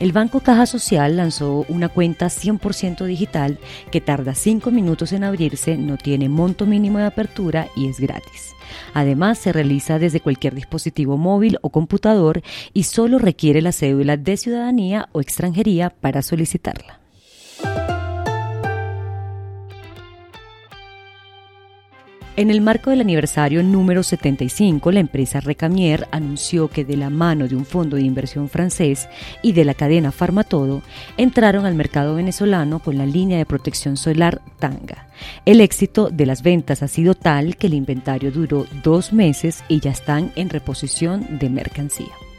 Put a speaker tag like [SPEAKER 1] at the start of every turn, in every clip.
[SPEAKER 1] El Banco Caja Social lanzó una cuenta 100% digital que tarda 5 minutos en abrirse, no tiene monto mínimo de apertura y es gratis. Además, se realiza desde cualquier dispositivo móvil o computador y solo requiere la cédula de ciudadanía o extranjería para solicitarla. En el marco del aniversario número 75, la empresa Recamier anunció que de la mano de un fondo de inversión francés y de la cadena Farmatodo, entraron al mercado venezolano con la línea de protección solar Tanga. El éxito de las ventas ha sido tal que el inventario duró dos meses y ya están en reposición de mercancía.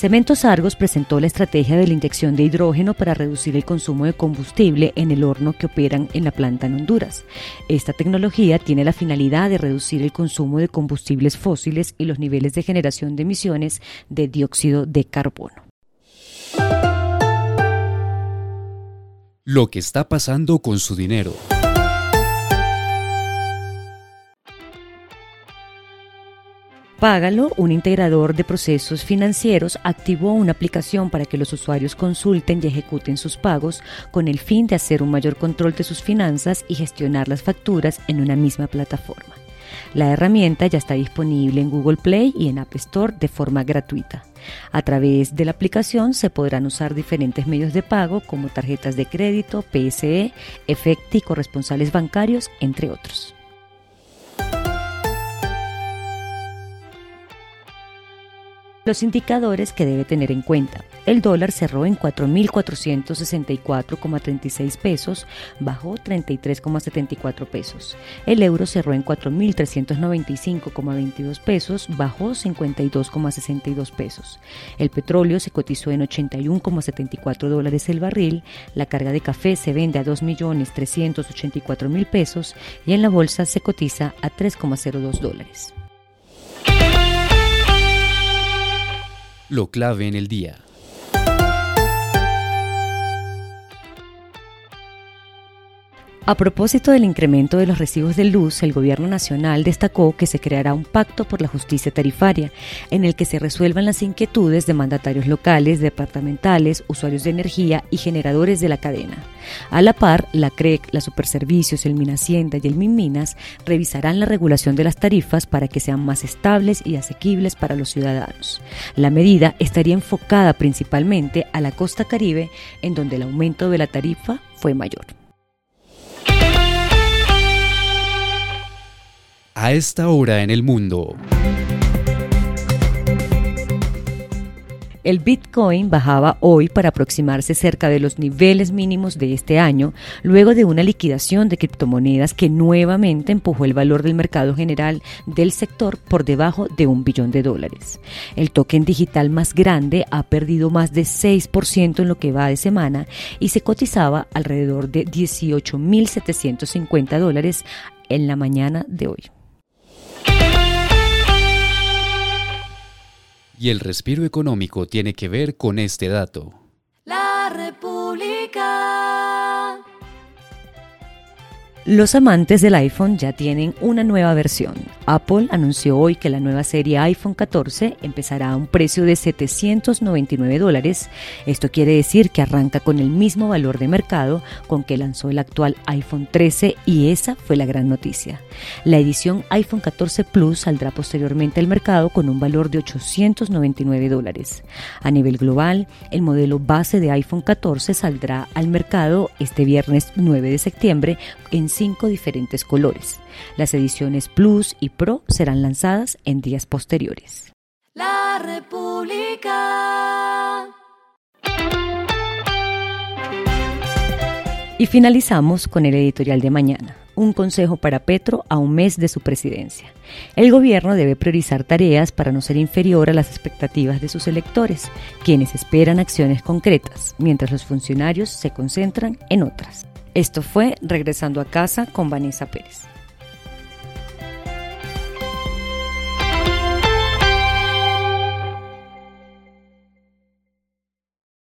[SPEAKER 1] Cementos Argos presentó la estrategia de la inyección de hidrógeno para reducir el consumo de combustible en el horno que operan en la planta en Honduras. Esta tecnología tiene la finalidad de reducir el consumo de combustibles fósiles y los niveles de generación de emisiones de dióxido de carbono.
[SPEAKER 2] Lo que está pasando con su dinero.
[SPEAKER 1] Págalo, un integrador de procesos financieros, activó una aplicación para que los usuarios consulten y ejecuten sus pagos con el fin de hacer un mayor control de sus finanzas y gestionar las facturas en una misma plataforma. La herramienta ya está disponible en Google Play y en App Store de forma gratuita. A través de la aplicación se podrán usar diferentes medios de pago como tarjetas de crédito, PSE, Efecti corresponsales bancarios, entre otros. Los indicadores que debe tener en cuenta. El dólar cerró en 4.464,36 pesos, bajó 33,74 pesos. El euro cerró en 4.395,22 pesos, bajó 52,62 pesos. El petróleo se cotizó en 81,74 dólares el barril. La carga de café se vende a 2.384.000 pesos y en la bolsa se cotiza a 3,02 dólares.
[SPEAKER 2] Lo clave en el día.
[SPEAKER 1] A propósito del incremento de los recibos de luz, el Gobierno Nacional destacó que se creará un pacto por la justicia tarifaria, en el que se resuelvan las inquietudes de mandatarios locales, departamentales, usuarios de energía y generadores de la cadena. A la par, la CREC, la Superservicios, el Minhacienda y el MinMinas revisarán la regulación de las tarifas para que sean más estables y asequibles para los ciudadanos. La medida estaría enfocada principalmente a la costa caribe, en donde el aumento de la tarifa fue mayor.
[SPEAKER 2] A esta hora en el mundo.
[SPEAKER 1] El Bitcoin bajaba hoy para aproximarse cerca de los niveles mínimos de este año, luego de una liquidación de criptomonedas que nuevamente empujó el valor del mercado general del sector por debajo de un billón de dólares. El token digital más grande ha perdido más de 6% en lo que va de semana y se cotizaba alrededor de 18.750 dólares en la mañana de hoy.
[SPEAKER 2] Y el respiro económico tiene que ver con este dato.
[SPEAKER 1] Los amantes del iPhone ya tienen una nueva versión. Apple anunció hoy que la nueva serie iPhone 14 empezará a un precio de 799 dólares. Esto quiere decir que arranca con el mismo valor de mercado con que lanzó el actual iPhone 13 y esa fue la gran noticia. La edición iPhone 14 Plus saldrá posteriormente al mercado con un valor de 899 dólares. A nivel global, el modelo base de iPhone 14 saldrá al mercado este viernes 9 de septiembre en cinco diferentes colores. Las ediciones Plus y Pro serán lanzadas en días posteriores.
[SPEAKER 3] La República.
[SPEAKER 1] Y finalizamos con el editorial de mañana, un consejo para Petro a un mes de su presidencia. El gobierno debe priorizar tareas para no ser inferior a las expectativas de sus electores, quienes esperan acciones concretas, mientras los funcionarios se concentran en otras. Esto fue Regresando a casa con Vanessa Pérez.